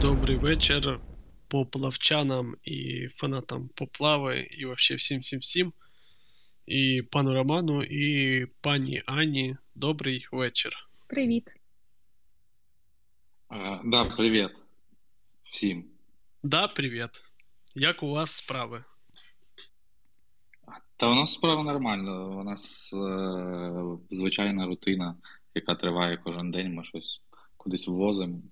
добрий вечір поплавчанам і фанатам поплави, і вообще всім-всім-всім. І пану Роману, і пані Ані. Добрий вечір. Привіт. А, да, привіт всім. Да, привіт. Як у вас справи? Та у нас справа нормально. У нас е, звичайна рутина, яка триває кожен день. Ми щось кудись ввозимо,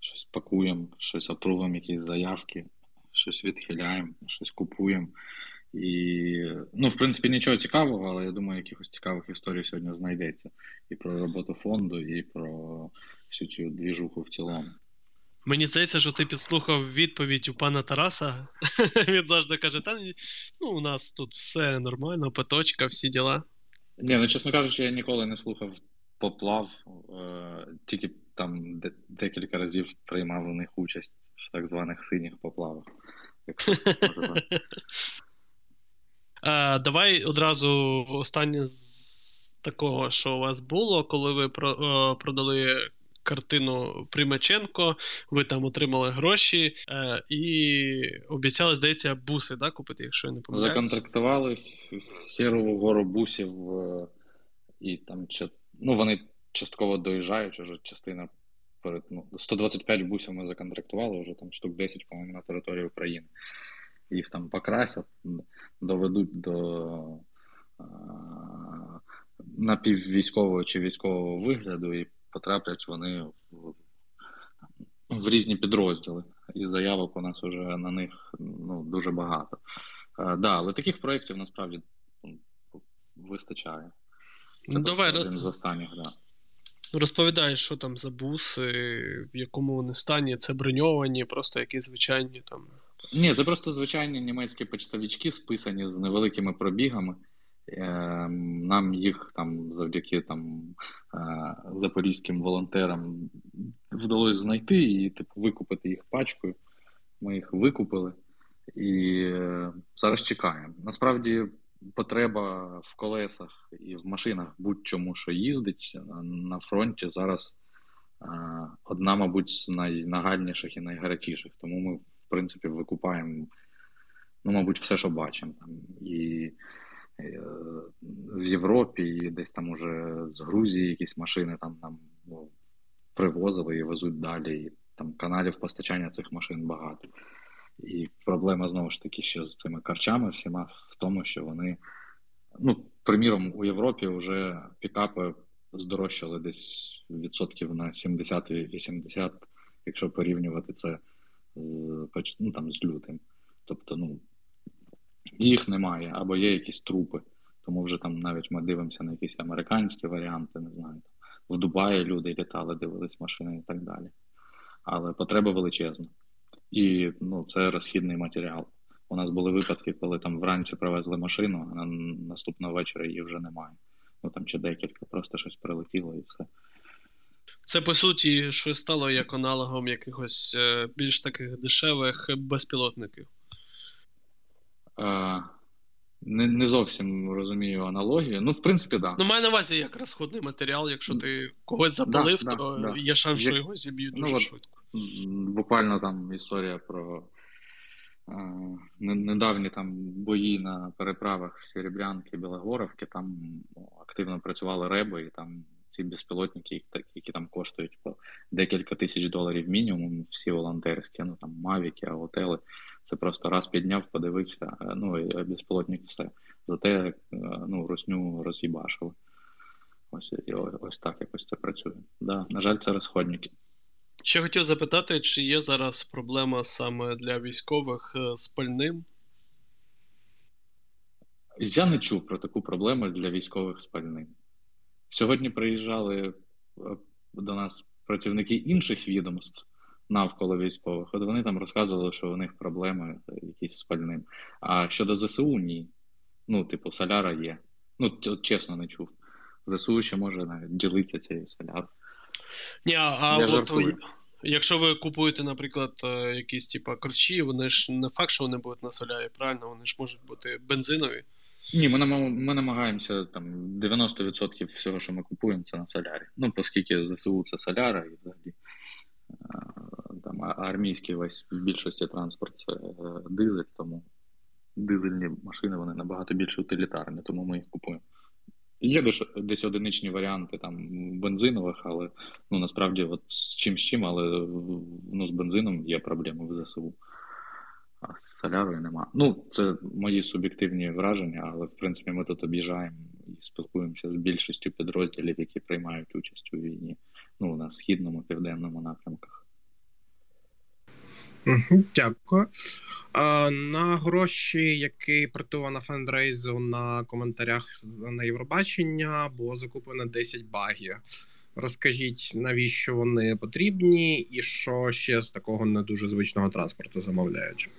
щось пакуємо, щось опрувимо, якісь заявки, щось відхиляємо, щось купуємо. І, ну, в принципі, нічого цікавого, але я думаю, якихось цікавих історій сьогодні знайдеться. І про роботу фонду, і про всю цю двіжуху в цілому. Мені здається, що ти підслухав відповідь у пана Тараса. Він завжди каже: та ну, у нас тут все нормально, поточка, всі діла. Ні, ну чесно кажучи, я ніколи не слухав поплав, е, тільки там де- декілька разів приймав у них участь в так званих синіх поплавах. Якщо. А, давай одразу останнє з такого, що у вас було, коли ви про, продали картину Примаченко, ви там отримали гроші е, і обіцяли, здається, буси да, купити, якщо я не помиляюсь. Законтрактували херову гору бусів, е, і там ча- ну, вони частково доїжджають, вже частина перед ну, 125 бусів ми законтрактували, вже там штук 10, по-моєму, на території України. Їх там покрасять, доведуть до е, напіввійськового чи військового вигляду, і потраплять вони в, в різні підрозділи. І заявок у нас вже на них ну, дуже багато. Е, да, але таких проєктів насправді ну, вистачає. Це давай, один з останніх, да. Розповідай, що там за буси, в якому вони стані, це броньовані, просто якісь звичайні там. Ні, це просто звичайні німецькі почтовички, списані з невеликими пробігами. Ем, Нам їх там завдяки там е, запорізьким волонтерам вдалося знайти і типу викупити їх пачкою. Ми їх викупили і е, зараз чекаємо. Насправді потреба в колесах і в машинах будь-чому, що їздить е, на фронті зараз е, одна, мабуть, з найнагальніших і найгарячіших. Тому ми, в принципі, викупаємо, ну, мабуть, все, що бачимо. І е, в Європі, і десь там уже з Грузії якісь машини там нам ну, привозили і везуть далі. І там каналів постачання цих машин багато. І проблема знову ж таки ще з цими карчами всіма в тому, що вони, ну, приміром, у Європі вже пікапи здорожчали десь відсотків на 70-80, якщо порівнювати це з, ну, там, з лютим. Тобто, ну, їх немає, або є якісь трупи. Тому вже там навіть ми дивимося на якісь американські варіанти, не знаю. В Дубаї люди літали, дивились машини і так далі. Але потреба величезна. І ну, це розхідний матеріал. У нас були випадки, коли там вранці привезли машину, а наступного вечора її вже немає. Ну там чи декілька, просто щось прилетіло і все. Це по суті щось стало як аналогом якихось е, більш таких дешевих безпілотників. Е, не, не зовсім розумію аналогію. Ну, в принципі, так. Ну, маю на увазі як розходний матеріал, якщо ти когось запалив, Да, да, то да. є шанс, що його зіб'ють Ну, дуже от. швидко. Буквально там історія про е, недавні там бої на переправах Серебрянки, Білогоровки. Там активно працювали реби, і там ці безпілотники, які, там коштують по декілька тисяч доларів мінімум, всі волонтерські, ну там мавіки, аготели. Це просто раз підняв, подивився, е, ну і безпілотник все. Зате е, ну, русню роз'їбашили. Ось, ось так якось це працює. Да, на жаль, це розходники. Ще хотів запитати, чи є зараз проблема саме для військових е, з пальним? Я не чув про таку проблему для військових з пальним. Сьогодні приїжджали е, до нас працівники інших відомств навколо військових. От вони там розказували, що у них проблеми е, якісь з пальним. А щодо ЗСУ, ні. Ну, типу, соляра є. Ну, чесно не чув. ЗСУ ще може навіть ділитися цією солярою. Ні, а, Я от жартую. якщо ви купуєте, наприклад, е, якісь типа корчі, вони ж не факт, що вони будуть на солярі, правильно? Вони ж можуть бути бензинові. Ні, ми, ми намагаємося там 90% всього, що ми купуємо, це на солярі. Ну, оскільки ЗСУ це соляра і взагалі е, там армійський весь в більшості транспорт це дизель, тому дизельні машини вони набагато більш утилітарні, тому ми їх купуємо. Є десь одиничні варіанти там бензинових, але ну насправді от з чим з чим, але ну, з бензином є проблеми в ЗСУ. А з солярою нема. Ну, це мої суб'єктивні враження, але в принципі ми тут об'їжджаємо і спілкуємося з більшістю підрозділів, які приймають участь у війні ну, на східному південному напрямках. Дякую. А, На гроші, які притува на фандрейзу на коментарях на Євробачення, було закуплено 10 багів. Розкажіть, навіщо вони потрібні, і що ще з такого не дуже звичного транспорту замовляють?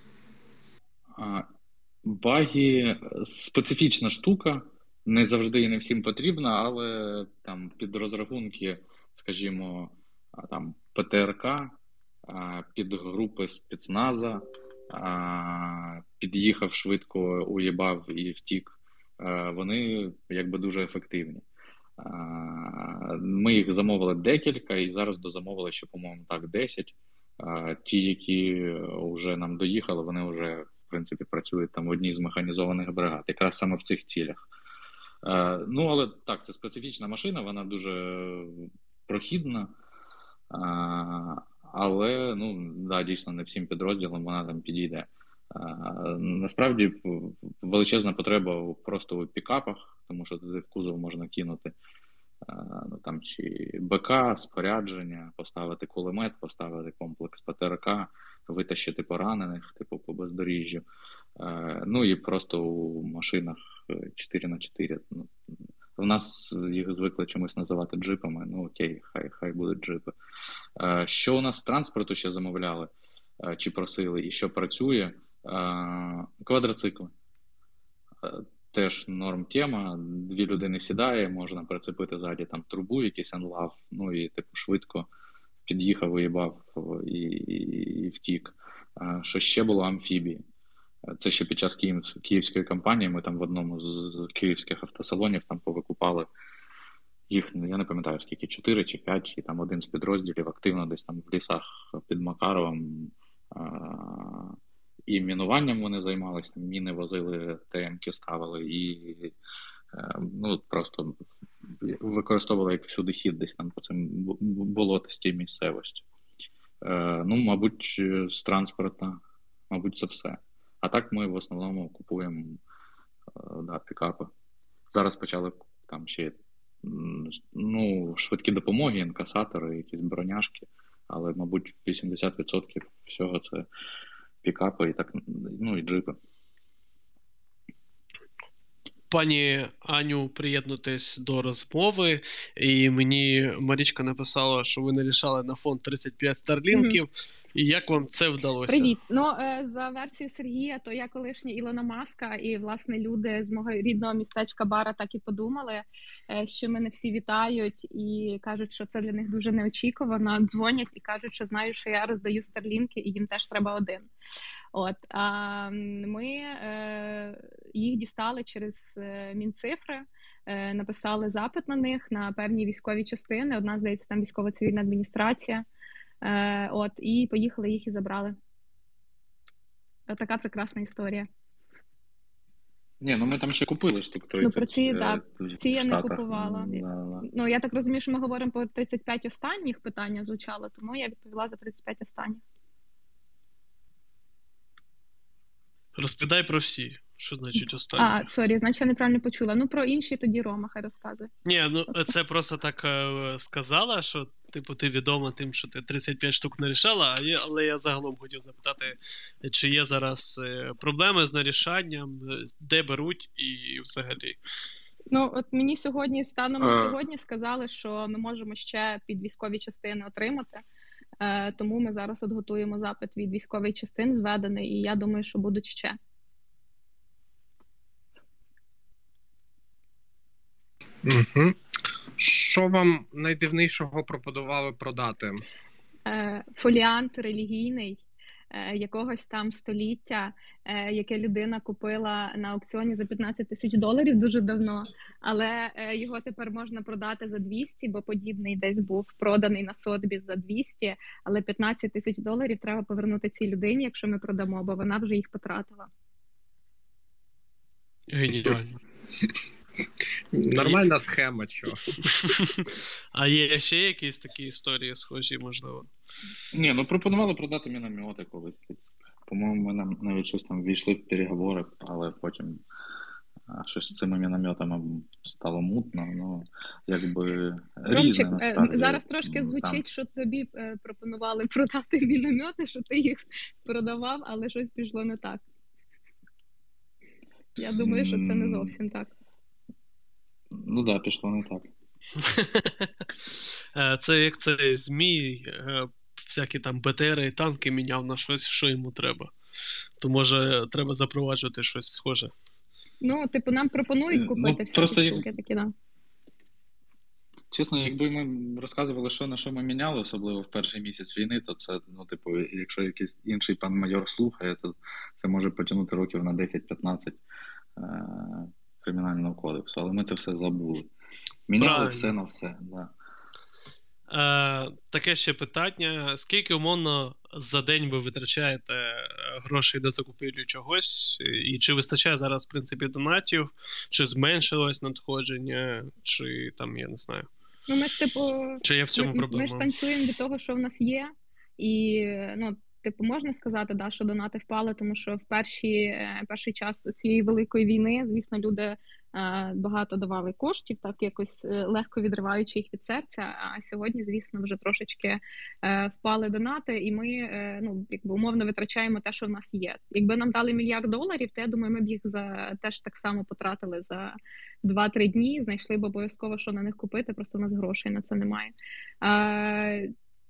Баги специфічна штука, не завжди і не всім потрібна, але там під розрахунки, скажімо, там ПТРК під групи спецназа, під'їхав швидко, уїбав і втік. Вони якби дуже ефективні. Ми їх замовили декілька, і зараз дозамовили ще, по-моєму, так, 10. Ті, які вже нам доїхали, вони вже в принципі працюють там в одній з механізованих бригад, якраз саме в цих цілях. Ну, але так, це специфічна машина, вона дуже прохідна. Але ну да, дійсно не всім підрозділам вона там підійде. Насправді величезна потреба просто у пікапах, тому що туди в кузов можна кинути ну там чи БК, спорядження, поставити кулемет, поставити комплекс ПТРК, витащити поранених, типу по бездоріжжю. Ну і просто у машинах 4 на 4 в нас їх звикли чомусь називати джипами. Ну окей, хай хай будуть джипи. Е, що у нас транспорту ще замовляли е, чи просили, і що працює? Е, квадроцикли. Теж норм тема. Дві людини сідає, можна прицепити ззаді там трубу, якийсь анлав, ну і типу швидко під'їхав, виїбав і, і, і втік. Що ще було амфібії? Це ще під час Київ, київської кампанії. Ми там в одному з київських автосалонів там повикупали їх, я не пам'ятаю скільки, 4 чи 5, і там один з підрозділів активно десь там в лісах під Макаровом. І мінуванням вони займалися, міни возили, ТМки ставили і е, ну, просто використовували як всюди хід десь там по цим болотистій місцевості. Е, ну, мабуть, з транспорта, мабуть, це все. А так ми в основному купуємо е, да, пікапи. Зараз почали там ще ну, швидкі допомоги, інкасатори, якісь броняшки, але, мабуть, 80% всього це пікапи і так, ну і джипи. Пані Аню, приєднутись до розмови, і мені Марічка написала, що ви нарішали на фонд 35 старлінків. Mm-hmm. І як вам це вдалося? Привіт. Ну е, за версією Сергія, то я колишня Ілона Маска, і власне люди з мого рідного містечка Бара так і подумали, е, що мене всі вітають і кажуть, що це для них дуже неочікувано. Дзвонять і кажуть, що знаю, що я роздаю старлінки, і їм теж треба один. От а ми е, їх дістали через е, мінцифри. Написали запит на них на певні військові частини. Одна здається, там військова цивільна адміністрація. Е, От, і поїхали їх і забрали. Така прекрасна історія. Ні, ну ми там ще купили штук 30. Ну, про ці, е, так, ці я не купувала. Ну, я так розумію, що ми говоримо про 35 останніх питання звучало, тому я відповіла за 35 останніх. Розповідай про всі. Що значить останнє? А, сорі, значить, я неправильно почула. Ну про інші тоді Рома, хай розказує. Ні, ну це просто так е, сказала, що типу ти відома тим, що ти 35 штук нарішала, а є, але я загалом хотів запитати, чи є зараз е, проблеми з нарішанням, е, де беруть і взагалі. Ну, от мені сьогодні, станом на сьогодні, сказали, що ми можемо ще під військові частини отримати. Е, Тому ми зараз от готуємо запит від військових частин, зведений, і я думаю, що будуть ще. Угу. Що вам найдивнішого пропонували продати? Е, Фоліант релігійний. Е, якогось там століття, е, яке людина купила на аукціоні за 15 тисяч доларів дуже давно, але е, його тепер можна продати за 200, бо подібний десь був проданий на сотбі за 200, але 15 тисяч доларів треба повернути цій людині, якщо ми продамо, бо вона вже їх потратила. Геніально. Нормальна схема, чого. А є ще якісь такі історії схожі, можливо. Ні, ну пропонували продати міномети колись. По-моєму, ми нам навіть щось там війшли в переговори, але потім щось з цими мінометами стало мутно. Ну, якби різне, Ромчик, насправді. зараз трошки звучить, Там. що тобі е, пропонували продати міномети, що ти їх продавав, але щось пішло не так. Я думаю, що це не зовсім так. Ну так, да, пішло не так. Е, Це як цей Змій, е, всякі там БТРи і танки міняв на щось, що йому треба. То може треба запроваджувати щось схоже. Ну, типу, нам пропонують Ну, купити всякі просто штуки такі, да. Чесно, якби ми розказували, що на що ми міняли, особливо в перший місяць війни, то це, ну, типу, якщо якийсь інший пан майор слухає, то це може потягнути років на 10-15 е- кримінального кодексу. Але ми це все забули. Міняли Правильно. все на все. Да. Е, таке ще питання: скільки умовно за день ви витрачаєте е, грошей на закупівлю чогось? І чи вистачає зараз, в принципі, донатів, чи зменшилось надходження, чи там, я не знаю. Ну, ми ж, типу, Чи я в цьому ми, ми ж танцюємо від того, що в нас є, і ну, типу, можна сказати, да, що донати впали, тому що в перші, е, перший час цієї великої війни, звісно, люди е, багато давали коштів, так якось е, легко відриваючи їх від серця. А сьогодні, звісно, вже трошечки впали донати, і ми ну, якби умовно витрачаємо те, що в нас є. Якби нам дали мільярд доларів, то я думаю, ми б їх за теж так само потратили за 2-3 дні, знайшли б обов'язково, що на них купити, просто в нас грошей на це немає.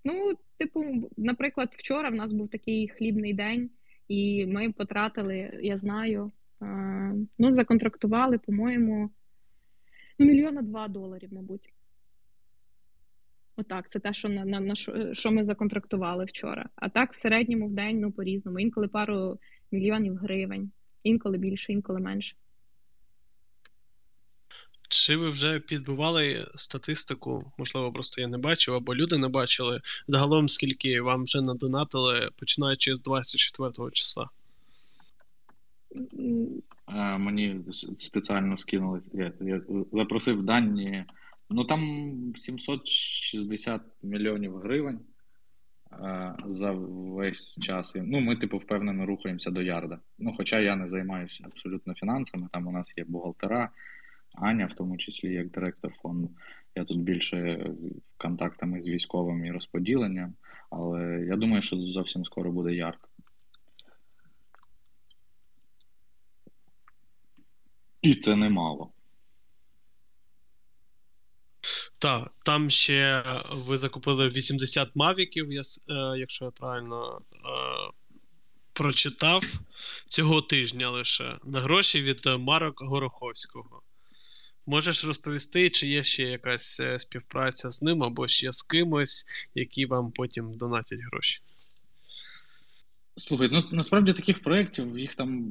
Ну, типу, наприклад, вчора в нас був такий хлібний день, і ми потратили, я знаю, е, ну, законтрактували, по-моєму, ну, мільйона два доларів, мабуть. Отак, це те, що на, на, на що, ми законтрактували вчора. А так, в середньому в день, ну, по-різному. Інколи пару мільйонів гривень, інколи більше, інколи менше. Чи ви вже підбивали статистику? Можливо, просто я не бачив, або люди не бачили. Загалом, скільки вам вже надонатили, починаючи з 24 числа? Е, Мені спеціально скинули. Я, я запросив дані. Ну там 760 мільйонів гривень е, за весь час. Ну, ми, типу, впевнено рухаємося до ярда. Ну, хоча я не займаюся абсолютно фінансами, там у нас є бухгалтера, Аня, в тому числі як директор фонду. Я тут більше контактами з військовими і розподіленням, але я думаю, що зовсім скоро буде ярд. І це немало. Так, там ще ви закупили 80 мавіків, е, якщо я правильно е, прочитав, цього тижня лише на гроші від е, Марок Гороховського. Можеш розповісти, чи є ще якась е, співпраця з ним або ще з кимось, які вам потім донатять гроші? Слухай, ну насправді таких проєктів їх там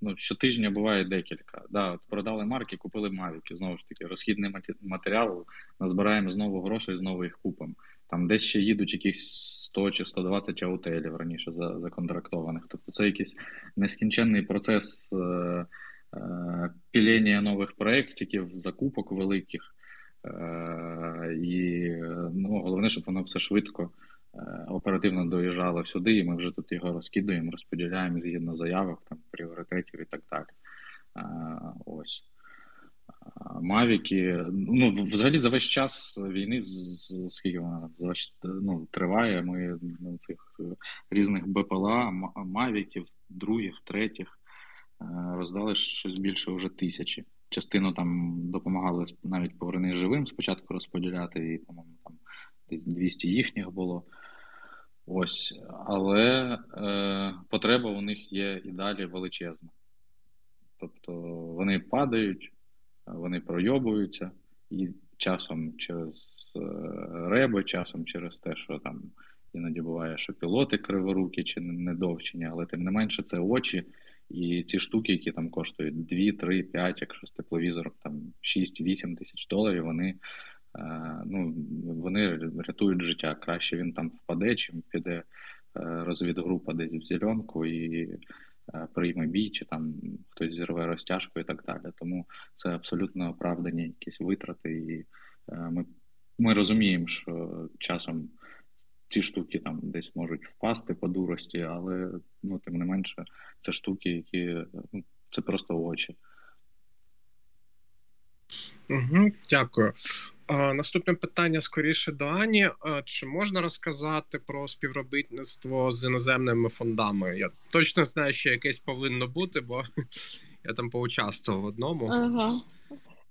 ну, щотижня буває декілька. Да, от продали марки, купили мавіки. Знову ж таки, розхідний матеріал, назбираємо знову грошей, знову їх купимо. Там десь ще їдуть якісь 100 чи 120 аутелів раніше за- законтрактованих. Тобто це якийсь нескінченний процес е, пілення нових проєктів, закупок великих. Е, і ну, головне, щоб воно все швидко е, оперативно доїжджало сюди, і ми вже тут його розкидуємо, розподіляємо згідно заявок, там, пріоритетів і так далі. Е, Ось. Мавіки, ну, взагалі за весь час війни, скільки вона ну, триває, ми цих різних БПЛА, Мавіків, других, третіх роздали щось більше вже тисячі. Частину там допомагали навіть поверни живим спочатку розподіляти, і, по-моєму, там десь 200 їхніх було. Ось, але е, потреба у них є і далі величезна. Тобто вони падають, вони пройобуються, і часом через е, реби, часом через те, що там іноді буває, що пілоти криворукі чи недовчені, але тим не менше це очі. І ці штуки, які там коштують 2, 3, 5, якщо з тепловізором там 6-8 тисяч доларів, вони е, ну, вони рятують життя. Краще він там впаде, чим піде е, розвідгрупа десь в зеленку і е, прийме бій, чи там хтось зірве розтяжку і так далі. Тому це абсолютно оправдані якісь витрати. І ми, ми розуміємо, що часом. Ці штуки там десь можуть впасти по дурості, але ну, тим не менше, це штуки, які ну, це просто очі. Угу, Дякую. А, Наступне питання скоріше до Ані. А, Чи можна розказати про співробітництво з іноземними фондами? Я точно знаю, що якесь повинно бути, бо я там поучаствував в одному. Ага.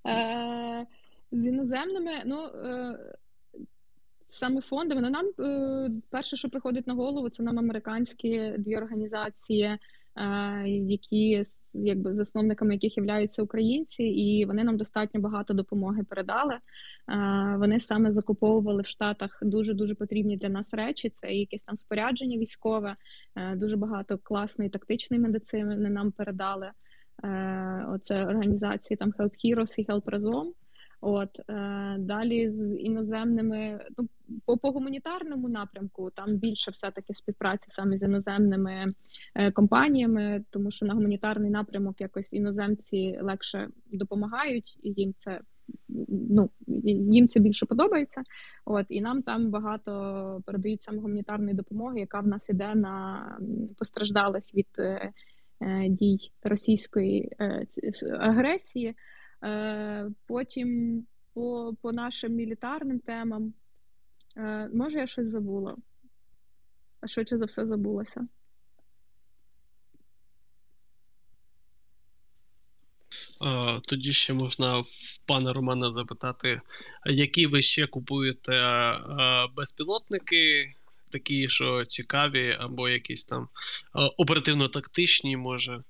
Е, З іноземними, ну. Е... Саме фондами, ну нам е, перше, що приходить на голову, це нам американські дві організації які якби засновниками яких являються українці, і вони нам достатньо багато допомоги передали. Вони саме закуповували в Штатах дуже дуже потрібні для нас речі. Це якесь там спорядження військове, дуже багато класної тактичної медицини нам передали. Оце організації там Help Heroes і Help Razom. От е, далі з іноземними, ну по по гуманітарному напрямку там більше все-таки співпраці саме з іноземними е, компаніями, тому що на гуманітарний напрямок якось іноземці легше допомагають, їм це ну їм це більше подобається. От і нам там багато передають саме гуманітарної допомоги, яка в нас іде на постраждалих від е, е дій російської агресії. Е, потім по по нашим мілітарним темам. Е, може, я щось забула? А швидше за все забулося. Тоді ще можна в пана Романа запитати, які ви ще купуєте безпілотники, такі, що цікаві, або якісь там оперативно-тактичні, може?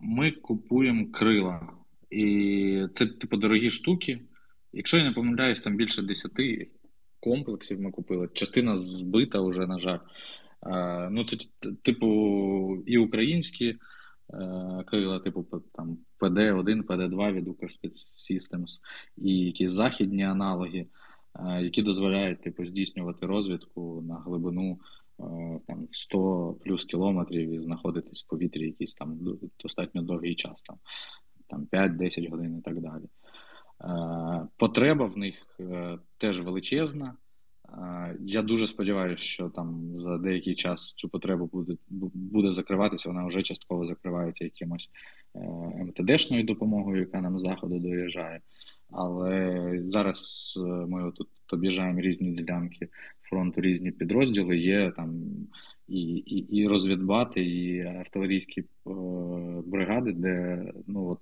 Ми купуємо крила. І це, типу, дорогі штуки. Якщо я не помиляюсь, там більше 10 комплексів ми купили. Частина збита вже, на жаль. Ну, це, типу, і українські е, крила, типу, там PD1, PD2 від Systems, і якісь західні аналоги, які дозволяють типу, здійснювати розвідку на глибину Е, там в 100 плюс кілометрів і знаходитись в повітрі якийсь там достатньо довгий час, там там 5-10 годин і так далі. Е, потреба в них е, теж величезна. Я дуже сподіваюся, що там за деякий час цю потребу буде буде закриватися. Вона вже частково закривається якимось МТДшною допомогою, яка нам з заходу доїжджає. Але зараз ми тут об'їжджаємо різні ділянки фронту різні підрозділи. Є там і і, і розвідбати, і артилерійські е, бригади, де ну от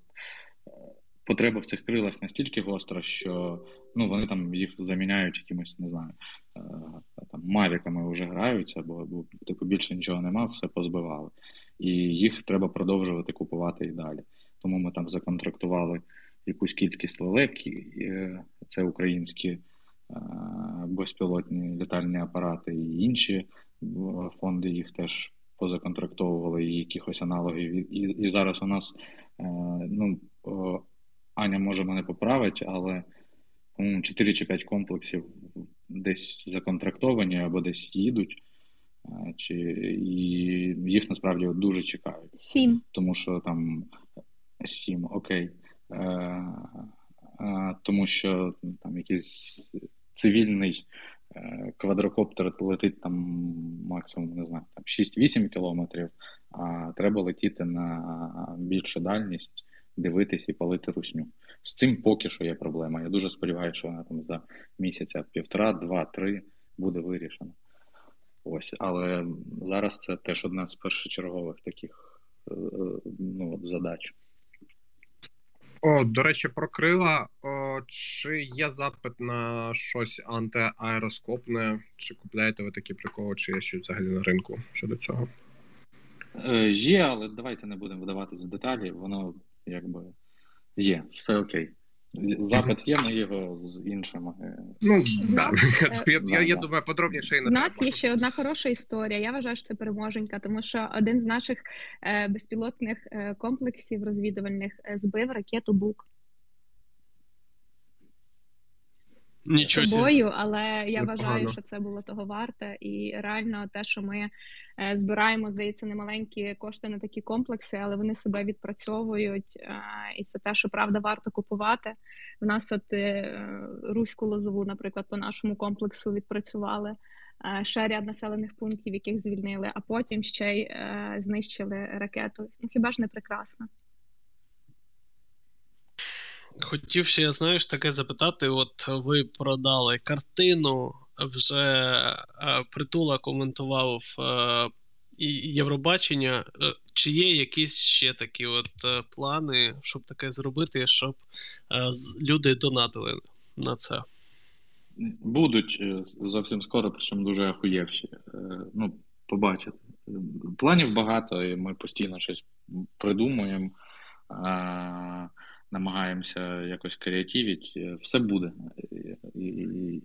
потреба в цих крилах настільки гостра, що ну вони там їх заміняють якимось, не знаю, е, там мавіками вже граються, бо, бо типу більше нічого нема, все позбивали. І їх треба продовжувати купувати і далі. Тому ми там законтрактували якусь кількість лелек, е, це українські. Е, безпілотні літальні апарати і інші е, фонди їх теж позаконтрактовували і якихось аналогів. І і зараз у нас е, ну, Аня може мене поправити, але 4 чи 5 комплексів десь законтрактовані або десь їдуть. Чи, І їх насправді дуже чекають. Сім. Тому що там сім, окей. Е, Тому що там якісь цивільний е, квадрокоптер летить там максимум не знаю, там 6-8 кілометрів, а треба летіти на більшу дальність, дивитись і палити русню. З цим поки що є проблема. Я дуже сподіваюся, що вона там за місяця півтора, два-три буде вирішена. Ось, але зараз це теж одна з першочергових таких е, е, ну, задач. О, До речі, про крила. О, Чи є запит на щось антиаероскопне? Чи купляєте ви такі приколи, чи є щось взагалі на ринку щодо цього? Е, Є, але давайте не будемо вдаватися в деталі. Воно якби є, все окей. Запит є на його з іншими. Ну, да. Я, я, я думаю, подробніше і не У нас є ще одна хороша історія. Я вважаю, що це переможенька, тому що один з наших е, безпілотних е, комплексів розвідувальних е, збив ракету Бук. Нічого собою, але я Непогано. вважаю, що це було того варте. І реально те, що ми е, збираємо, здається, немаленькі кошти на такі комплекси, але вони себе відпрацьовують. е, І це те, що правда варто купувати. В нас от е, Руську лозову, наприклад, по нашому комплексу відпрацювали. Ще ряд населених пунктів, яких звільнили, а потім ще й знищили ракету. Ну хіба ж не прекрасно? Хотів ще, знаєш, таке запитати: от ви продали картину, вже е, притула коментував е, Євробачення. Е, Чи є якісь ще такі от плани, щоб таке зробити, щоб люди донатили на це? Будуть зовсім скоро, причому дуже ахуєвші. Ну, побачите. Планів багато, і ми постійно щось придумуємо, намагаємося якось креативити. Все буде. І, і,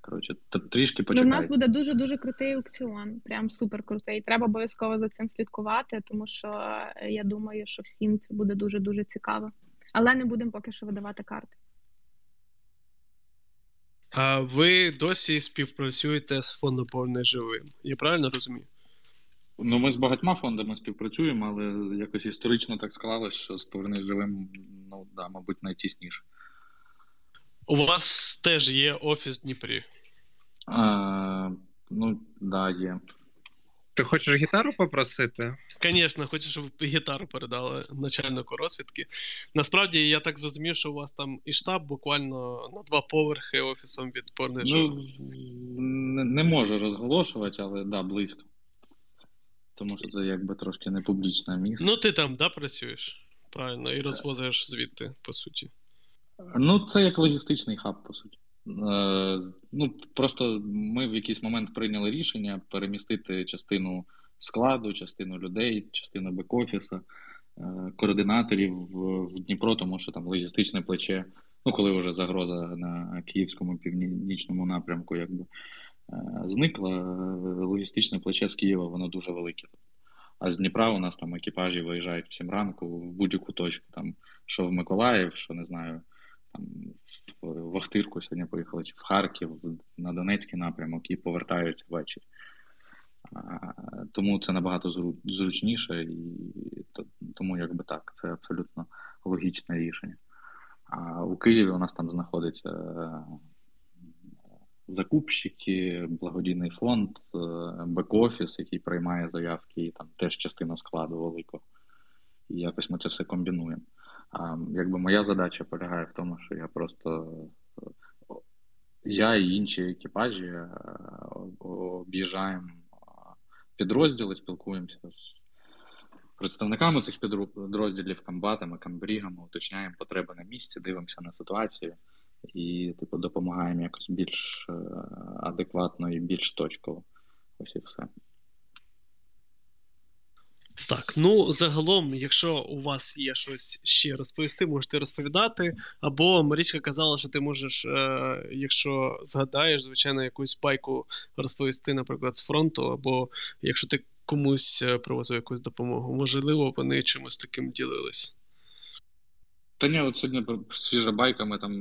коротше, трішки Ну, в нас буде дуже дуже крутий аукціон, прям супер крутий. Треба обов'язково за цим слідкувати, тому що е, я думаю, що всім це буде дуже дуже цікаво. Але не будемо поки що видавати карти. А ви досі співпрацюєте з фондом «Повернись живим. Я правильно розумію? Ну, ми з багатьма фондами співпрацюємо, але якось історично так склалось, що з «Повернись живим, ну, да, мабуть, найтісніше. У вас теж є офіс в Дніпрі. А, ну, да, є. Ти хочеш гітару попросити? Звісно, хочу, щоб гітару передали начальнику розвідки. Насправді, я так зрозумів, що у вас там і штаб буквально на два поверхи офісом від «Повернись. Ну, не, не можу розголошувати, але да, близько. Тому що це якби трошки не публічне місце. Ну, ти там, да, працюєш? Правильно, і розвозиш звідти, по суті. Ну, це як логістичний хаб, по суті. Е, ну, просто ми в якийсь момент прийняли рішення перемістити частину складу, частину людей, частину бек-офісу, е, координаторів в, в Дніпро, тому що там логістичне плече, ну, коли вже загроза на київському північному напрямку якби, зникла, е, логістичне плече з Києва, воно дуже велике. А з Дніпра у нас там екіпажі виїжджають в 7 ранку в будь-яку точку, там, що в Миколаїв, що не знаю, там в Вахтирку сьогодні поїхали, чи в Харків, на Донецький напрямок і повертаються ввечері. Тому це набагато зручніше, і тому якби так, це абсолютно логічне рішення. А у Києві у нас там знаходиться е, закупщики, благодійний фонд, е, бек-офіс, який приймає заявки, і там теж частина складу великого. І якось ми це все комбінуємо. А, якби моя задача полягає в тому, що я просто е, я і інші екіпажі е, об'їжджаємо підрозділи, спілкуємося з представниками цих підрозділів, комбатами, камбрігами, уточняємо потреби на місці, дивимося на ситуацію і типу допомагаємо якось більш е, адекватно і більш точково. Ось і все. Так, ну загалом, якщо у вас є щось ще розповісти, можете розповідати. Або Марічка казала, що ти можеш, е, якщо згадаєш, звичайно, якусь байку розповісти, наприклад, з фронту, або якщо ти комусь е, привозив якусь допомогу, можливо, вони чимось таким ділились. Та ні, от сьогодні свіжа байка, ми там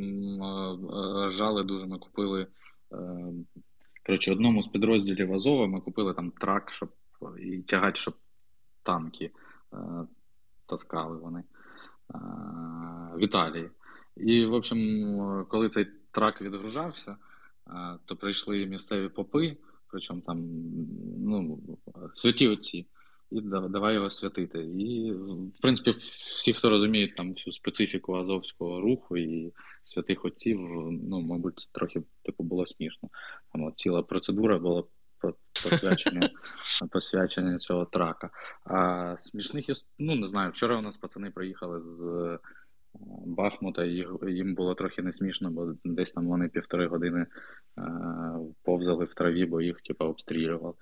е, е, жали дуже, ми купили. е, Коротше, одному з підрозділів Азова ми купили там трак, щоб і тягати, щоб танки е, таскали вони е, в Італії. І, в общем, е, коли цей трак відгружався, е, то прийшли місцеві попи, причому там ну, святі отці, і давай його святити. І, в принципі, всі, хто розуміють там всю специфіку азовського руху і святих отців, ну, мабуть, це трохи типу було смішно. Там от ціла процедура була по- посвячення, цього трака. А смішних ну не знаю, вчора у нас пацани приїхали з е, Бахмута, їм було трохи не смішно, бо десь там вони півтори години е, повзали в траві, бо їх типу, обстрілювали.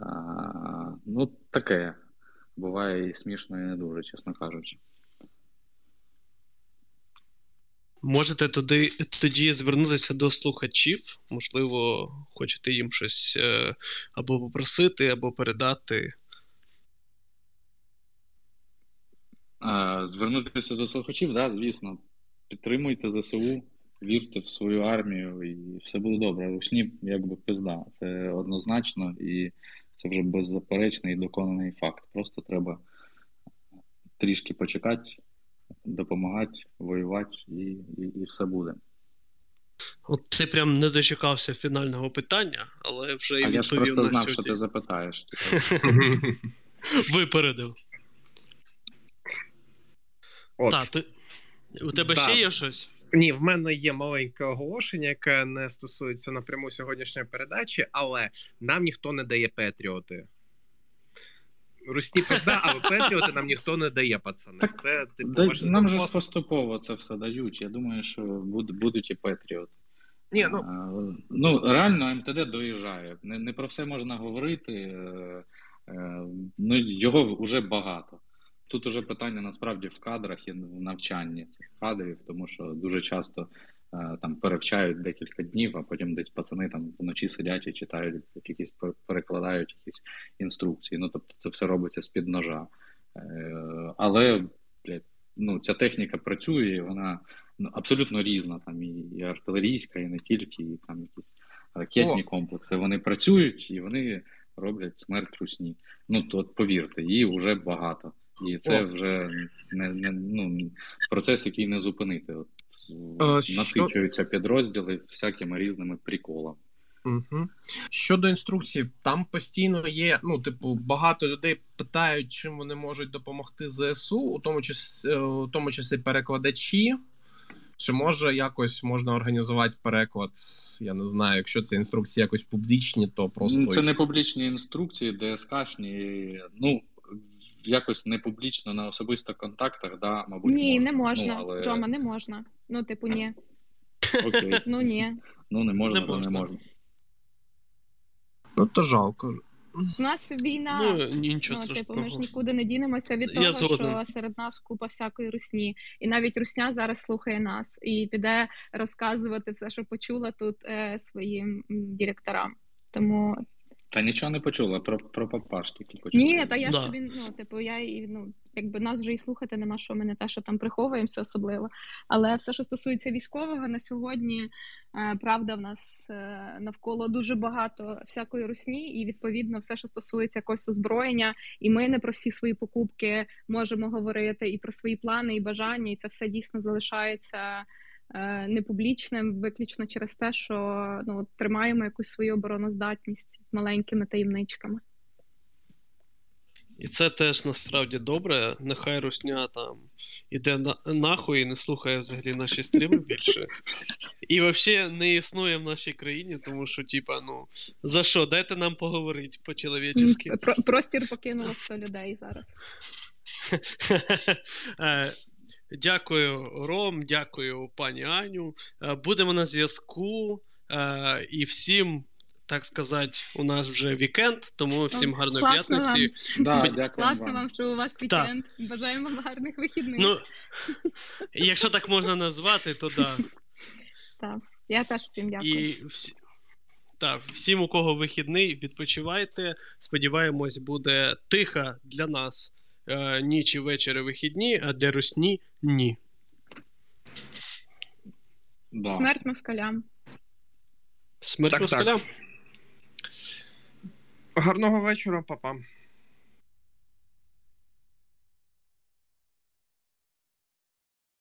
А, ну, таке. Буває і смішно, і не дуже, чесно кажучи. Можете туди, тоді звернутися до слухачів, можливо, хочете їм щось е, або попросити, або передати. Звернутися до слухачів, да, звісно. Підтримуйте ЗСУ, вірте в свою армію, і все буде добре. Русні, якби пизда. Це однозначно і це вже беззаперечний і доконаний факт. Просто треба трішки почекати, допомагати, воювати, і, і, і все буде. От ти прям не дочекався фінального питання, але вже і а відповів я ж просто на знав, сьогодні. що ти запитаєш. Випередив. От. Так, ти... у тебе Да. ще є щось? Ні, в мене є маленьке оголошення, яке не стосується напряму сьогоднішньої передачі, але нам ніхто не дає Петріоти. Русні пизда, але Петріоти нам ніхто не дає, пацани. Так, Це типу Да, ваше нам же поступово це все дають. Я думаю, що буде, будуть і Петріот. Ні, ну А, ну реально МТД доїжджає. Не, не про все можна говорити. е, е, Ну, його вже багато. Тут уже питання насправді в кадрах і в навчанні цих кадрів, тому що дуже часто е, там перевчають декілька днів, а потім десь пацани там вночі сидять і читають якісь перекладають якісь інструкції. Ну тобто це все робиться з-під ножа. Е, Але блядь, ну, ця техніка працює, і вона ну, абсолютно різна. Там і, і артилерійська, і не тільки, і там якісь ракетні О. комплекси. Вони працюють і вони роблять смерть русні. Ну то повірте, її вже багато. І це О. вже не, не ну, процес, який не зупинити. От, Е, що- насичуються підрозділи всякими різними приколами. Угу. Щодо інструкцій, там постійно є. Ну, типу, багато людей питають, чим вони можуть допомогти ЗСУ, у тому числі, у тому числі перекладачі. Чи може якось можна організувати переклад? Я не знаю, якщо це інструкції якось публічні, то просто Ну, Це не публічні інструкції, ДСКшні. Ну, якось не публічно на особистих контактах, да, мабуть. Ні, можна. не можна. Ну, але... Рома, не можна. Ну, типу, ні. Окей. Ну ні. Ну, не можна, Не то не можна. можна. ну то жалко. У нас війна. Ну, нічого Ну, типу, ми ж нікуди не дінемося від того, що серед нас купа всякої русні, і навіть русня зараз слухає нас і піде розказувати все, що почула тут е, своїм директорам. Тому Та нічого не почула, про, про папаш тільки почула. ні, та я Да. ж тобі, ну типу, я і ну якби нас вже і слухати нема що ми не те, що там приховуємося особливо. Але все, що стосується військового, на сьогодні е, правда в нас е, навколо дуже багато всякої русні, і відповідно все, що стосується якогось озброєння, і ми не про всі свої покупки можемо говорити, і про свої плани і бажання, і це все дійсно залишається. Е, Непублічним виключно через те, що ну тримаємо якусь свою обороноздатність маленькими таємничками. І це теж насправді добре. Нехай русня там іде на, нахуй і не слухає взагалі наші стріми більше. І взагалі не існує в нашій країні, тому що, типа, ну, за що? Дайте нам поговорити по-чоловічески. Про- Простір покинуло 100 людей зараз. Дякую, Ром, дякую, пані Аню. Е, Будемо на зв'язку. е, І всім, так сказати, у нас вже вікенд, тому всім гарної Класно вам. Да, дякую Класно вам. вам, що у вас вікенд. Бажаємо вам гарних вихідних. Ну, якщо так можна назвати, то да. Так. Я теж всім дякую. І всі... Так, всім, у кого вихідний, відпочивайте. Сподіваємось, буде тиха для нас е, ніч і вечори вихідні, а для русні ні. Да. Смерть москалям. Смерть Так, так. москалям. Гарного вечора, папа.